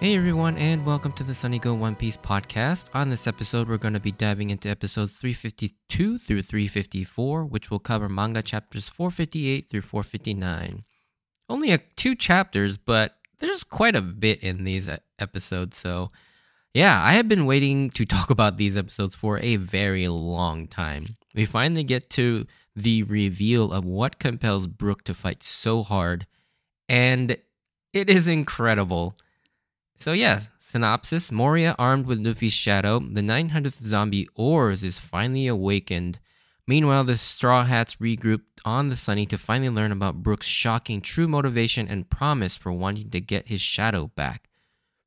Hey everyone, and welcome to the Sunny Go One Piece podcast. On this episode, we're going to be diving into episodes 352 through 354, which will cover manga chapters 458 through 459. Only a, two chapters, but there's quite a bit in these episodes, so yeah, I have been waiting to talk about these episodes for a very long time. We finally get to the reveal of what compels Brook to fight so hard, and it is incredible. So, yeah, synopsis Moria, armed with Luffy's shadow, the 900th zombie Oars is finally awakened. Meanwhile, the Straw Hats regroup on the Sunny to finally learn about Brook's shocking true motivation and promise for wanting to get his shadow back.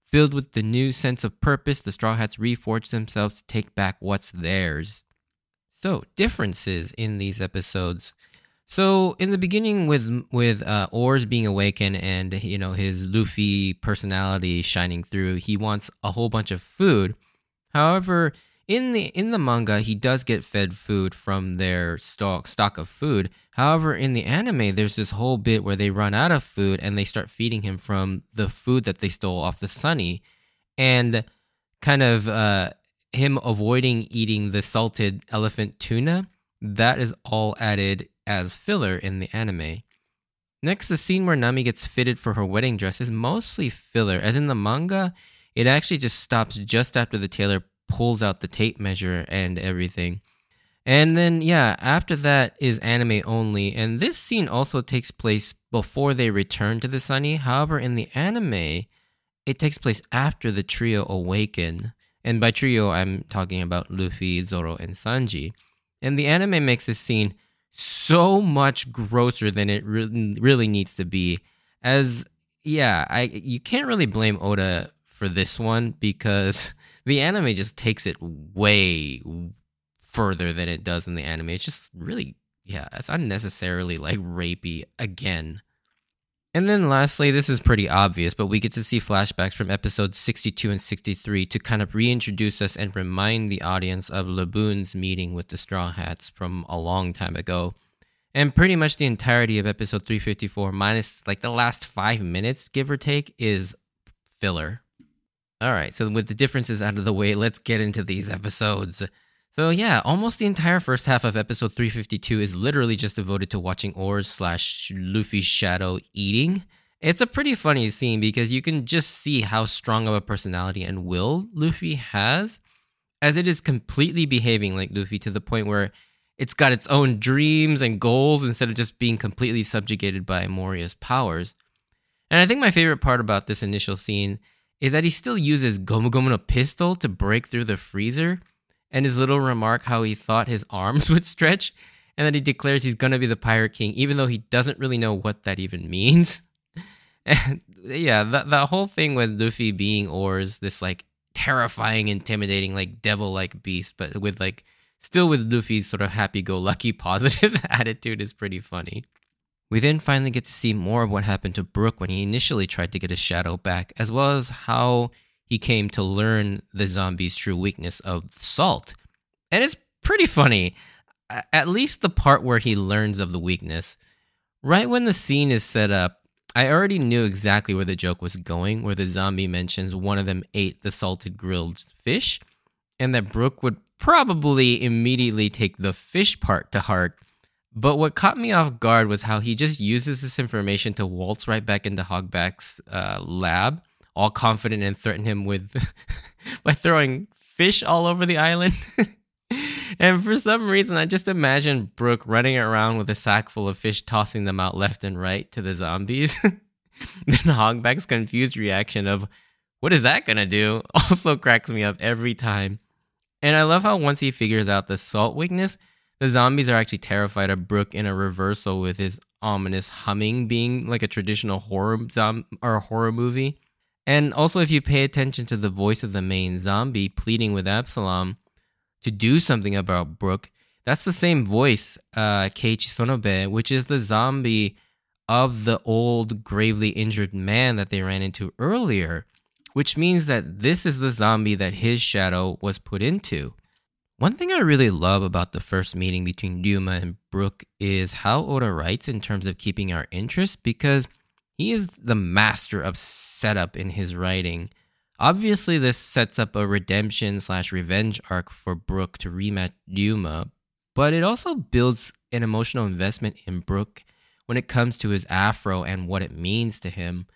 Filled with the new sense of purpose, the Straw Hats reforge themselves to take back what's theirs. So, differences in these episodes. So in the beginning, with with uh, Oars being awakened and you know his Luffy personality shining through, he wants a whole bunch of food. However, in the in the manga, he does get fed food from their stock stock of food. However, in the anime, there's this whole bit where they run out of food and they start feeding him from the food that they stole off the Sunny, and kind of uh, him avoiding eating the salted elephant tuna. That is all added as filler in the anime. Next, the scene where Nami gets fitted for her wedding dress is mostly filler, as in the manga, it actually just stops just after the tailor pulls out the tape measure and everything. And then, yeah, after that is anime only, and this scene also takes place before they return to the Sunny. However, in the anime, it takes place after the trio awaken. And by trio, I'm talking about Luffy, Zoro, and Sanji. And the anime makes this scene so much grosser than it really, really needs to be. As yeah, I you can't really blame Oda for this one because the anime just takes it way further than it does in the anime. It's just really yeah, it's unnecessarily like rapey again. And then lastly, this is pretty obvious, but we get to see flashbacks from episodes 62 and 63 to kind of reintroduce us and remind the audience of Laboon's meeting with the Straw Hats from a long time ago. And pretty much the entirety of episode 354, minus like the last five minutes, give or take, is filler. All right, so with the differences out of the way, let's get into these episodes. So yeah, almost the entire first half of episode 352 is literally just devoted to watching Oars slash Luffy's shadow eating. It's a pretty funny scene because you can just see how strong of a personality and will Luffy has, as it is completely behaving like Luffy to the point where it's got its own dreams and goals instead of just being completely subjugated by Moria's powers. And I think my favorite part about this initial scene is that he still uses Gomu Gomu no pistol to break through the freezer and his little remark how he thought his arms would stretch, and that he declares he's gonna be the Pirate King, even though he doesn't really know what that even means. And yeah, that that whole thing with Luffy being Oars, this like terrifying, intimidating, like devil like beast, but with like still with Luffy's sort of happy go lucky positive attitude is pretty funny. We then finally get to see more of what happened to Brook when he initially tried to get his shadow back, as well as how he came to learn the zombie's true weakness of salt. And it's pretty funny, at least the part where he learns of the weakness. Right when the scene is set up, I already knew exactly where the joke was going, where the zombie mentions one of them ate the salted grilled fish, and that Brook would probably immediately take the fish part to heart. But what caught me off guard was how he just uses this information to waltz right back into Hogback's uh, lab all confident and threaten him with by throwing fish all over the island. and for some reason, I just imagine Brook running around with a sack full of fish, tossing them out left and right to the zombies. then Hogback's confused reaction of, what is that gonna do? Also cracks me up every time. And I love how once he figures out the salt weakness, the zombies are actually terrified of Brook in a reversal with his ominous humming being like a traditional horror or horror movie. And also, if you pay attention to the voice of the main zombie pleading with Absalom to do something about Brook, that's the same voice, uh, Keiichi Sonobe, which is the zombie of the old, gravely injured man that they ran into earlier, which means that this is the zombie that his shadow was put into. One thing I really love about the first meeting between Ryuma and Brook is how Oda writes in terms of keeping our interest because he is the master of setup in his writing. Obviously, this sets up a redemption slash revenge arc for Brook to rematch Ryuma, but it also builds an emotional investment in Brook when it comes to his afro and what it means to him.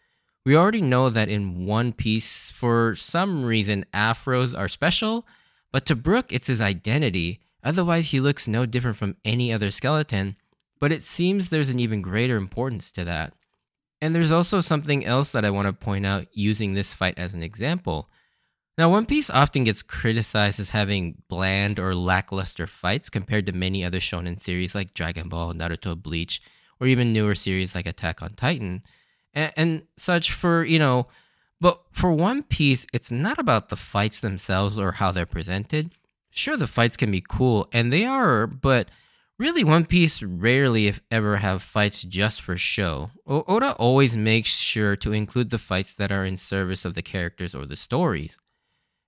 We already know that in One Piece, for some reason, afros are special, but to Brook, it's his identity. Otherwise, he looks no different from any other skeleton, but it seems there's an even greater importance to that. And there's also something else that I want to point out using this fight as an example. Now, One Piece often gets criticized as having bland or lackluster fights compared to many other shonen series like Dragon Ball, Naruto, Bleach, or even newer series like Attack on Titan, and, and such. For, you know, but for One Piece, it's not about the fights themselves or how they're presented. Sure, the fights can be cool, and they are, but Really, One Piece rarely, if ever, have fights just for show. Oda always makes sure to include the fights that are in service of the characters or the stories.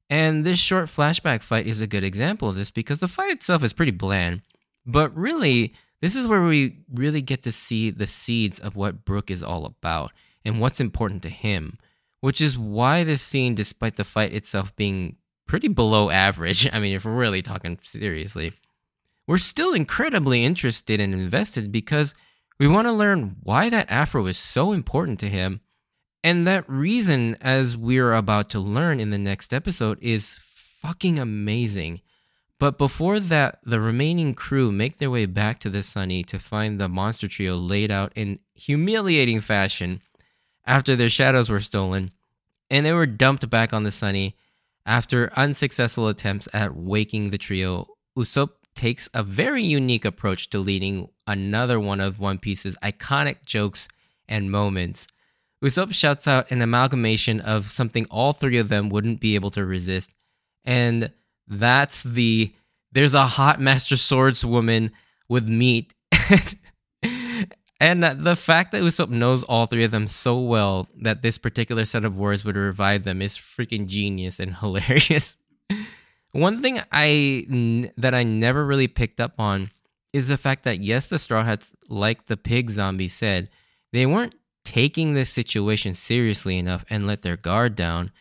And this short flashback fight is a good example of this because the fight itself is pretty bland. But really, this is where we really get to see the seeds of what Brook is all about and what's important to him, which is why this scene, despite the fight itself being pretty below average, I mean, if we're really talking seriously, we're still incredibly interested and invested because we want to learn why that afro is so important to him. And that reason, as we're about to learn in the next episode, is fucking amazing. But before that, the remaining crew make their way back to the Sunny to find the monster trio laid out in humiliating fashion after their shadows were stolen, and they were dumped back on the Sunny after unsuccessful attempts at waking the trio. Usopp takes a very unique approach to leading another one of One Piece's iconic jokes and moments. Usopp shouts out an amalgamation of something all three of them wouldn't be able to resist, and that's the there's a hot master swordswoman with meat. and the fact that Usopp knows all three of them so well that this particular set of words would revive them is freaking genius and hilarious. One thing I that I never really picked up on is the fact that yes, the Straw Hats, like the pig zombie said, they weren't taking this situation seriously enough and let their guard down.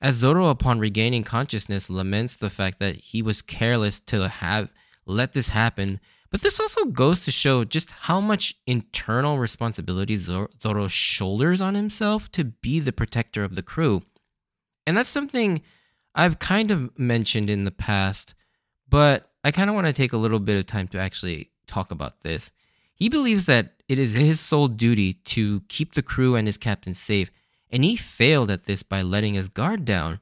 As Zoro, upon regaining consciousness, laments the fact that he was careless to have let this happen. But this also goes to show just how much internal responsibility Zoro shoulders on himself to be the protector of the crew. And that's something I've kind of mentioned in the past, but I kind of want to take a little bit of time to actually talk about this. He believes that it is his sole duty to keep the crew and his captain safe, and he failed at this by letting his guard down.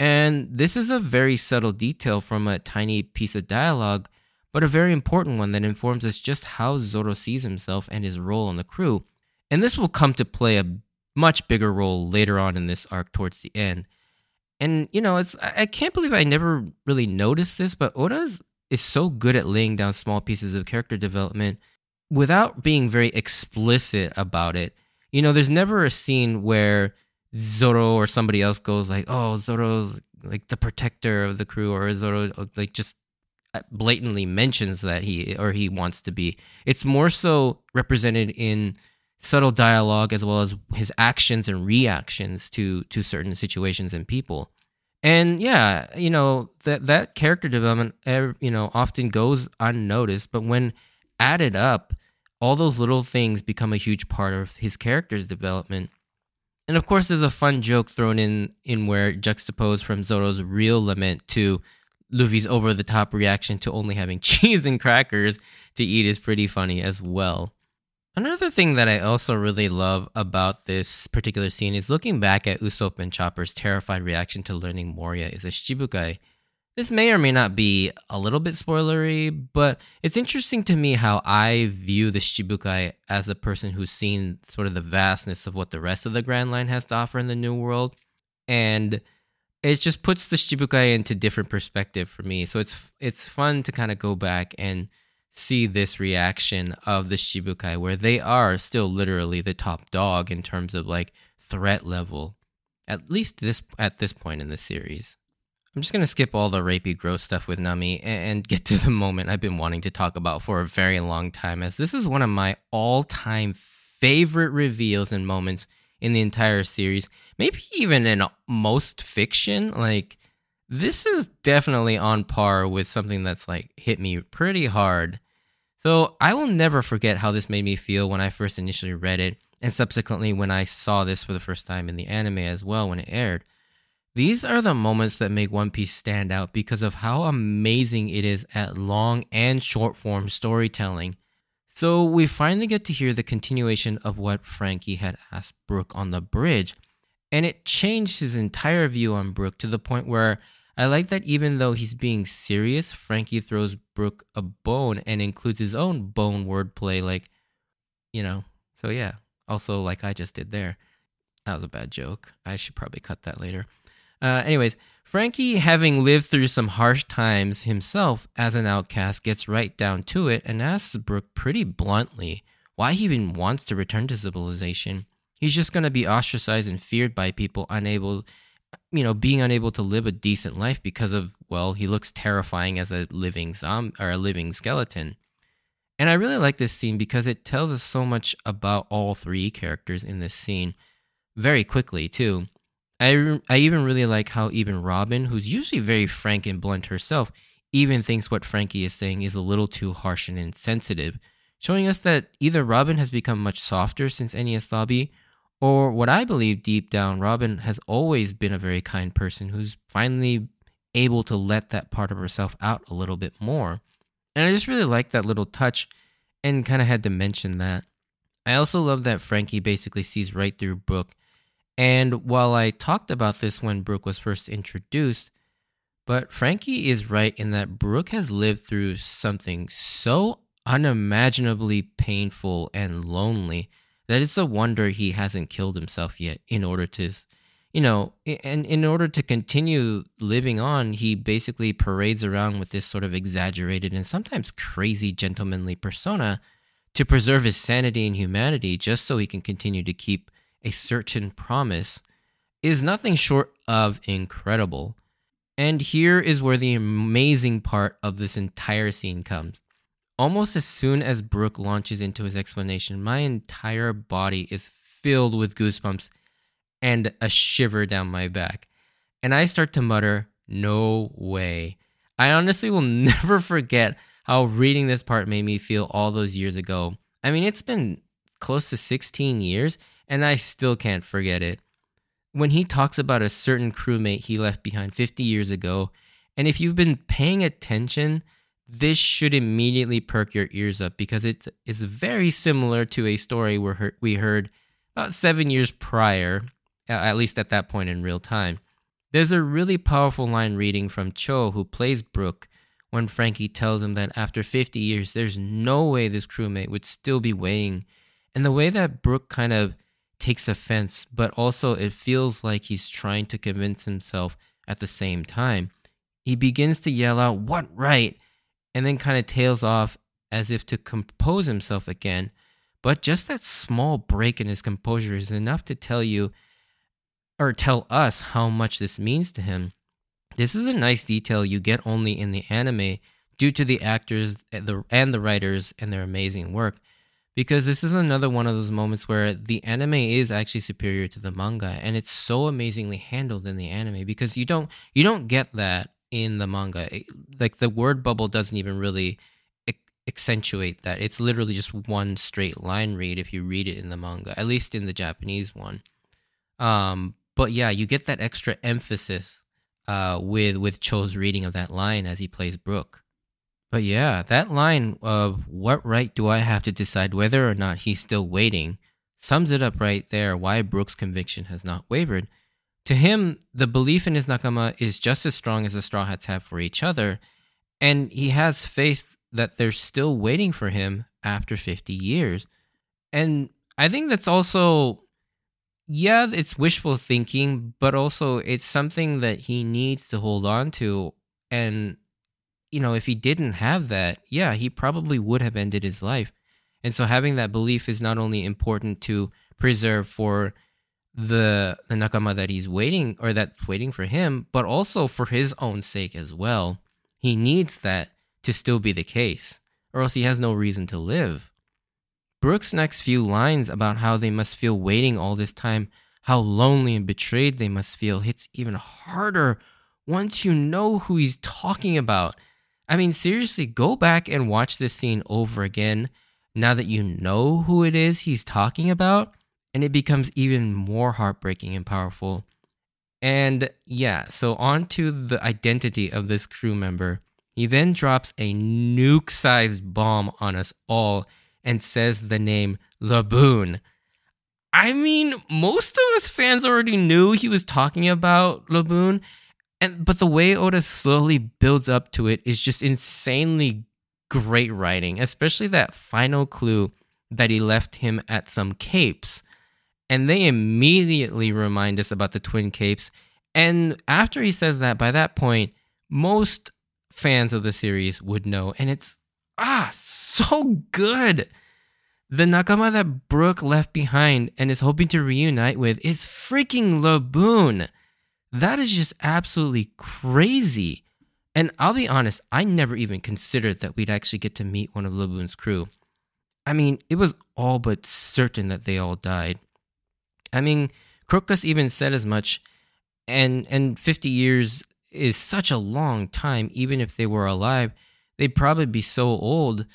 And this is a very subtle detail from a tiny piece of dialogue, but a very important one that informs us just how Zoro sees himself and his role on the crew. And this will come to play a much bigger role later on in this arc towards the end. And you know, it's I can't believe I never really noticed this, but Oda is, is so good at laying down small pieces of character development without being very explicit about it. You know, there's never a scene where Zoro or somebody else goes like, "Oh, Zoro's like the protector of the crew," or Zoro uh, like just uh, blatantly mentions that he or he wants to be. It's more so represented in subtle dialogue as well as his actions and reactions to to certain situations and people. And yeah, you know that that character development, you know, often goes unnoticed, but when added up, all those little things become a huge part of his character's development. And of course, there's a fun joke thrown in in where juxtaposed from Zoro's real lament to Luffy's over the top reaction to only having cheese and crackers to eat is pretty funny as well. Another thing that I also really love about this particular scene is looking back at Usopp and Chopper's terrified reaction to learning Moria is a Shichibukai. This may or may not be a little bit spoilery, but it's interesting to me how I view the Shichibukai as a person who's seen sort of the vastness of what the rest of the Grand Line has to offer in the New World. And it just puts the Shichibukai into different perspective for me. So it's it's fun to kind of go back and see this reaction of the Shichibukai, where they are still literally the top dog in terms of like threat level at least this at this point in the series. I'm just to skip all the rapey gross stuff with Nami and get to the moment I've been wanting to talk about for a very long time as this is one of my all-time favorite reveals and moments in the entire series, maybe even in most fiction. Like, this is definitely on par with something that's like hit me pretty hard. So, I will never forget how this made me feel when I first initially read it, and subsequently when I saw this for the first time in the anime as well when it aired. These are the moments that make One Piece stand out because of how amazing it is at long and short form storytelling. So we finally get to hear the continuation of what Franky had asked Brook on the bridge, and it changed his entire view on Brook to the point where I like that even though he's being serious, Franky throws Brook a bone and includes his own bone wordplay, like, you know. So yeah, also like I just did there. That was a bad joke. I should probably cut that later. Uh, anyways, Franky, having lived through some harsh times himself as an outcast, gets right down to it and asks Brook pretty bluntly why he even wants to return to civilization. He's just going to be ostracized and feared by people, unable, you know, being unable to live a decent life because of, well, he looks terrifying as a living zombie or a living skeleton. And I really like this scene because it tells us so much about all three characters in this scene very quickly, too. I, I even really like how even Robin, who's usually very frank and blunt herself, even thinks what Franky is saying is a little too harsh and insensitive, showing us that either Robin has become much softer since Enies Lobby, or what I believe deep down, Robin has always been a very kind person who's finally able to let that part of herself out a little bit more. And I just really like that little touch and kind of had to mention that. I also love that Franky basically sees right through Brook. and while I talked about this when Brook was first introduced, but Franky is right in that Brook has lived through something so unimaginably painful and lonely that it's a wonder he hasn't killed himself yet in order to you know and in order to continue living on he basically parades around with this sort of exaggerated and sometimes crazy gentlemanly persona to preserve his sanity and humanity just so he can continue to keep a certain promise is nothing short of incredible. And here is where the amazing part of this entire scene comes. Almost as soon as Brook launches into his explanation, my entire body is filled with goosebumps and a shiver down my back. And I start to mutter, No way. I honestly will never forget how reading this part made me feel all those years ago. I mean, it's been close to 16 years, and I still can't forget it. When he talks about a certain crewmate he left behind 50 years ago, and if you've been paying attention, this should immediately perk your ears up because it's, it's very similar to a story we heard about seven years prior, at least at that point in real time. There's a really powerful line reading from Cho, who plays Brook, when Franky tells him that after 50 years, there's no way this crewmate would still be weighing. And the way that Brook kind of takes offense, but also it feels like he's trying to convince himself at the same time. He begins to yell out, What right? And then kind of tails off as if to compose himself again. But just that small break in his composure is enough to tell you or tell us how much this means to him. This is a nice detail you get only in the anime due to the actors eh, and the writers and their amazing work because this is another one of those moments where the anime is actually superior to the manga and it's so amazingly handled in the anime because you don't you don't get that in the manga like the word bubble doesn't even really accentuate that. It's literally just one straight line read if you read it in the manga at least in the japanese one. Um but yeah you get that extra emphasis uh with with cho's reading of that line as he plays brook. But yeah, that line of what right do I have to decide whether or not he's still waiting? sums it up right there why Brook's conviction has not wavered. To him, the belief in his nakama is just as strong as the Straw Hats have for each other, and he has faith that they're still waiting for him after 50 years. And I think that's also, yeah, it's wishful thinking, but also it's something that he needs to hold on to. And you know, if he didn't have that, yeah, he probably would have ended his life. And so having that belief is not only important to preserve for the the nakama that he's waiting or that's waiting for him, but also for his own sake as well. He needs that to still be the case, or else he has no reason to live. Brook's next few lines about how they must feel waiting all this time, how lonely and betrayed they must feel, hits even harder once you know who he's talking about. I mean, seriously, go back and watch this scene over again now that you know who it is he's talking about, and it becomes even more heartbreaking and powerful. And yeah, so on to the identity of this crew member. He then drops a nuke sized bomb on us all and says the name Laboon. I mean, most of us fans already knew he was talking about Laboon, and but the way Oda slowly builds up to it is just insanely great writing, especially that final clue that he left him at some capes. And they immediately remind us about the twin capes. And after he says that, by that point, most fans of the series would know. And it's ah so good. The Nakama that Brook left behind and is hoping to reunite with is freaking Laboon. That is just absolutely crazy. And I'll be honest, I never even considered that we'd actually get to meet one of Laboon's crew. I mean, it was all but certain that they all died. I mean, Crocus even said as much, and and 50 years is such a long time, even if they were alive, they'd probably be so old,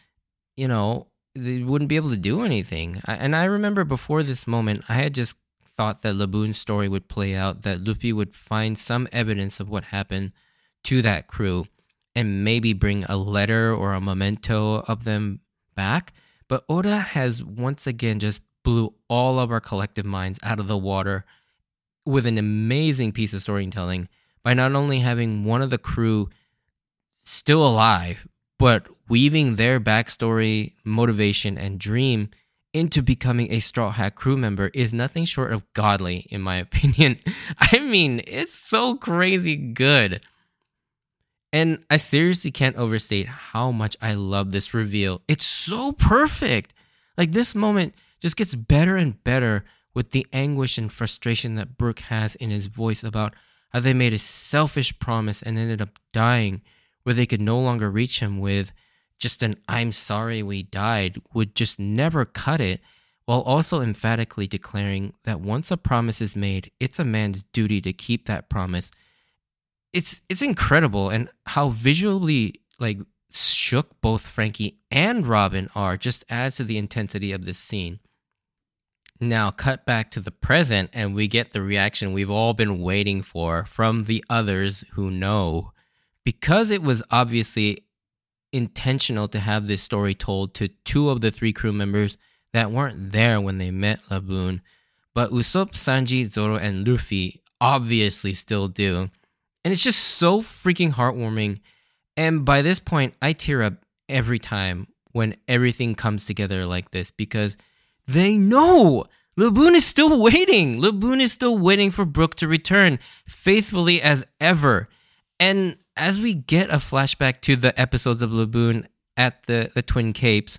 you know, they wouldn't be able to do anything. And I remember before this moment, I had just thought that Laboon's story would play out, that Luffy would find some evidence of what happened to that crew and maybe bring a letter or a memento of them back. But Oda has once again just blew all of our collective minds out of the water with an amazing piece of storytelling by not only having one of the crew still alive, but weaving their backstory, motivation, and dream into becoming a Straw Hat crew member is nothing short of godly, in my opinion. I mean, it's so crazy good. And I seriously can't overstate how much I love this reveal. It's so perfect. Like this moment just gets better and better with the anguish and frustration that Brook has in his voice about how they made a selfish promise and ended up dying where they could no longer reach him with just an I'm sorry we died would just never cut it while also emphatically declaring that once a promise is made, it's a man's duty to keep that promise it's it's incredible and how visually like shook both Franky and Robin are just adds to the intensity of this scene. Now, cut back to the present, and we get the reaction we've all been waiting for from the others who know. Because it was obviously intentional to have this story told to two of the three crew members that weren't there when they met Laboon, but Usopp, Sanji, Zoro, and Luffy obviously still do. And it's just so freaking heartwarming. And by this point, I tear up every time when everything comes together like this because they know Laboon is still waiting. Laboon is still waiting for Brook to return faithfully as ever. And as we get a flashback to the episodes of Laboon at the, the Twin Capes,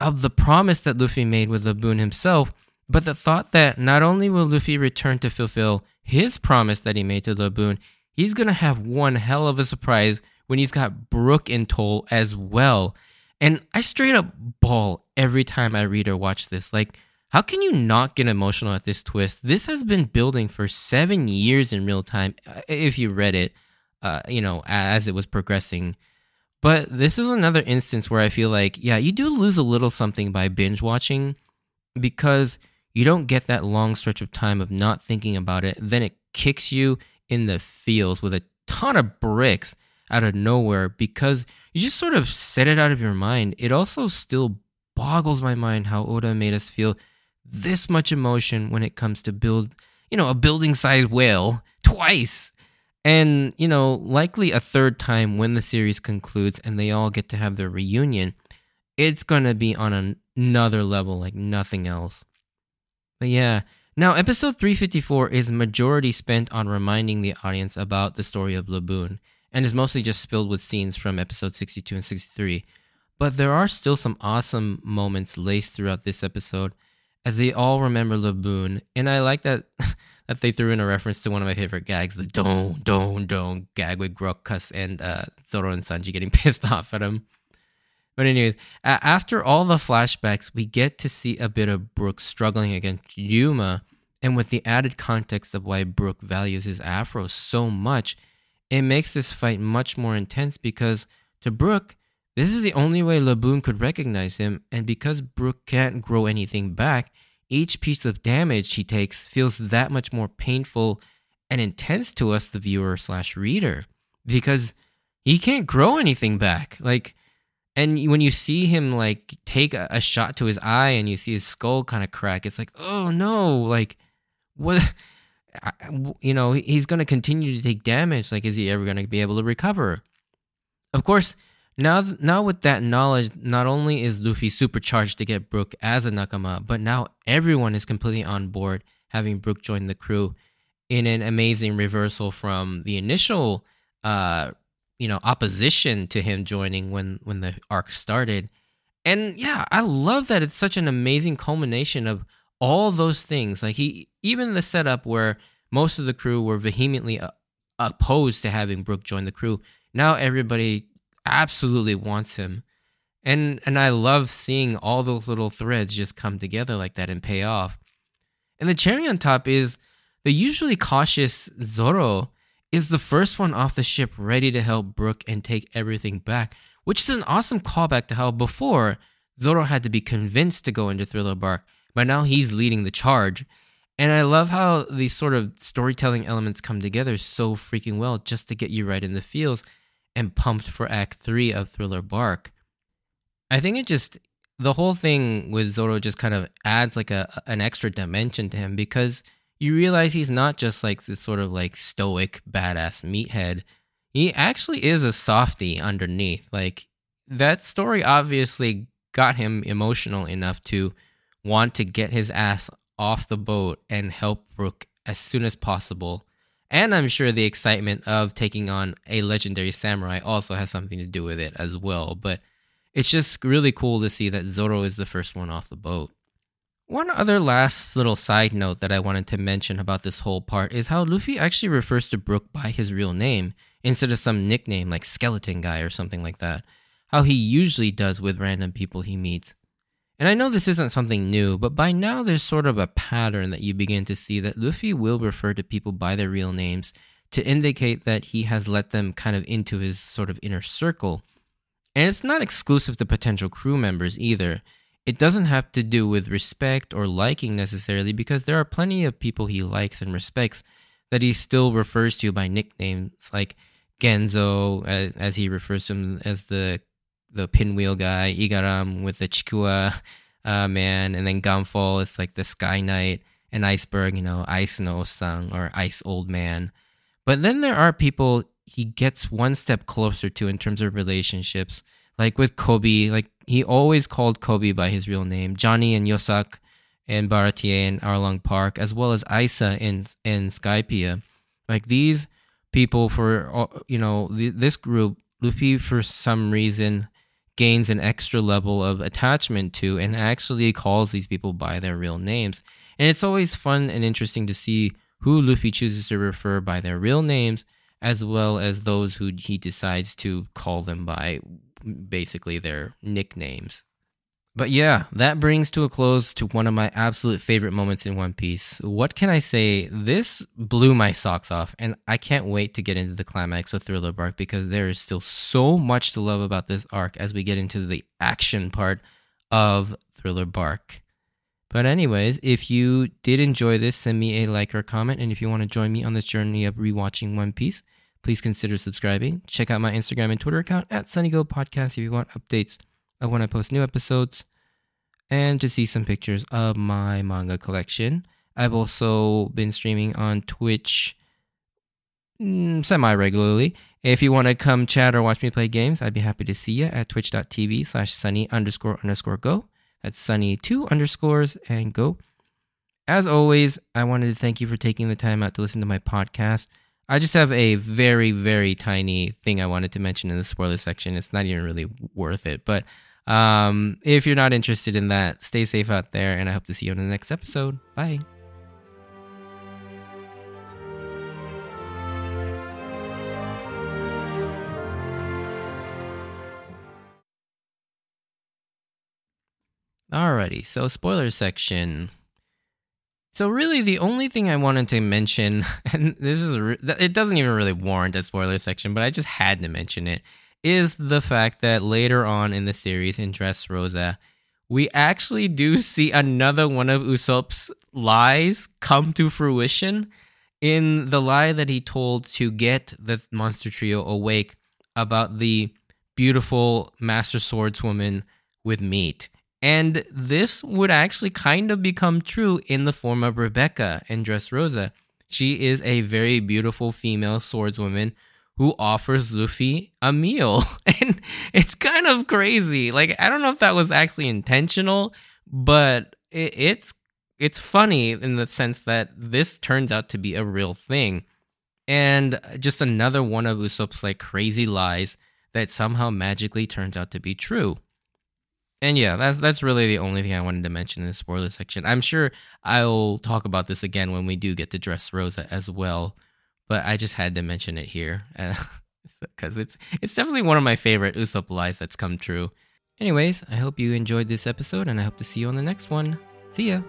of the promise that Luffy made with Laboon himself, but the thought that not only will Luffy return to fulfill his promise that he made to Laboon, he's going to have one hell of a surprise when he's got Brook in tow as well. And I straight up bawl every time I read or watch this. Like, how can you not get emotional at this twist? This has been building for seven years in real time, uh, if you read it, uh, you know, as it was progressing. But this is another instance where I feel like, yeah, you do lose a little something by binge watching because you don't get that long stretch of time of not thinking about it. Then it kicks you in the fields with a ton of bricks out of nowhere because you just sort of set it out of your mind. It also still boggles my mind how Oda made us feel this much emotion when it comes to build, you know, a building sized whale twice. And, you know, likely a third time when the series concludes and they all get to have their reunion, it's going to be on an- another level like nothing else. But yeah, now, episode 354 is majority spent on reminding the audience about the story of Laboon, and is mostly just filled with scenes from episode 62 and 63. But there are still some awesome moments laced throughout this episode as they all remember Laboon, and I like that that they threw in a reference to one of my favorite gags, the don't, don't, don't gag with Crocus and uh, Zoro and Sanji getting pissed off at him. But anyways, after all the flashbacks, we get to see a bit of Brook struggling against Ryuma, and with the added context of why Brook values his afro so much, it makes this fight much more intense because to Brook, this is the only way Laboon could recognize him, and because Brook can't grow anything back, each piece of damage he takes feels that much more painful and intense to us, the viewer slash reader, because he can't grow anything back. Like, and when you see him like take a, a shot to his eye and you see his skull kind of crack, it's like, oh no, like what? You know, he's going to continue to take damage. Like, is he ever going to be able to recover? Of course, now, now with that knowledge, not only is Luffy supercharged to get Brook as a Nakama, but now everyone is completely on board having Brook join the crew in an amazing reversal from the initial uh you know opposition to him joining when when the arc started and yeah i love that it's such an amazing culmination of all those things. Like he even the setup where most of the crew were vehemently uh, opposed to having brook join the crew now everybody absolutely wants him. And and i love seeing all those little threads just come together like that and pay off. And the cherry on top is the usually cautious Zoro is the first one off the ship ready to help Brook and take everything back, which is an awesome callback to how before Zoro had to be convinced to go into Thriller Bark, but now he's leading the charge. And I love how these sort of storytelling elements come together so freaking well just to get you right in the feels and pumped for Act 3 of Thriller Bark. I think it just the whole thing with Zoro just kind of adds like a an extra dimension to him because you realize he's not just like this sort of like stoic badass meathead. He actually is a softy underneath. Like that story obviously got him emotional enough to want to get his ass off the boat and help Brook as soon as possible. And I'm sure the excitement of taking on a legendary samurai also has something to do with it as well. But it's just really cool to see that Zoro is the first one off the boat. One other last little side note that I wanted to mention about this whole part is how Luffy actually refers to Brook by his real name instead of some nickname like Skeleton Guy or something like that, how he usually does with random people he meets. And I know this isn't something new, but by now there's sort of a pattern that you begin to see that Luffy will refer to people by their real names to indicate that he has let them kind of into his sort of inner circle. And it's not exclusive to potential crew members either it doesn't have to do with respect or liking necessarily because there are plenty of people he likes and respects that he still refers to by nicknames like Genzo as, he refers to him as the the pinwheel guy, Igaram with the Chikuwa uh, man, and then Gan Fall is like the Sky Knight, and Iceberg, you know, Ice No Sang or Ice Old Man. But then there are people he gets one step closer to in terms of relationships like with Koby, like he always called Koby by his real name, Johnny and Yosaku and Baratie in Arlong Park, as well as Aisa in in Skypiea. Like these people, for you know, this group, Luffy for some reason gains an extra level of attachment to, and actually calls these people by their real names. And it's always fun and interesting to see who Luffy chooses to refer by their real names, as well as those who he decides to call them by basically their nicknames. But yeah, that brings to a close to one of my absolute favorite moments in One Piece. What can I say? This blew my socks off, and I can't wait to get into the climax of Thriller Bark because there is still so much to love about this arc as we get into the action part of Thriller Bark. But, anyways, if you did enjoy this, send me a like or comment, and if you want to join me on this journey of rewatching One Piece, Please consider subscribing. Check out my Instagram and Twitter account at SunnyGo Podcast if you want updates of when I post new episodes and to see some pictures of my manga collection. I've also been streaming on Twitch mm, semi regularly. If you want to come chat or watch me play games, I'd be happy to see you at twitch.tv slash sunny underscore underscore go. That's sunny two underscores and go. As always, I wanted to thank you for taking the time out to listen to my podcast. I just have a very, very tiny thing I wanted to mention in the spoiler section. It's not even really worth it. But um, if you're not interested in that, stay safe out there, and I hope to see you in the next episode. Bye. Alrighty, so spoiler section. So really, the only thing I wanted to mention, and this is a, it doesn't even really warrant a spoiler section, but I just had to mention it, is the fact that later on in the series in Dressrosa, we actually do see another one of Usopp's lies come to fruition in the lie that he told to get the monster trio awake about the beautiful master swordswoman with meat. And this would actually kind of become true in the form of Rebecca in Dressrosa. She is a very beautiful female swordswoman who offers Luffy a meal. And it's kind of crazy. Like I don't know if that was actually intentional, but it, it's it's funny in the sense that this turns out to be a real thing. And just another one of Usopp's like crazy lies that somehow magically turns out to be true. And yeah, that's that's really the only thing I wanted to mention in the spoiler section. I'm sure I'll talk about this again when we do get to Dress Rosa as well but I just had to mention it here because uh, it's it's definitely one of my favorite Usopp lies that's come true. Anyways, I hope you enjoyed this episode, and I hope to see you on the next one. See ya.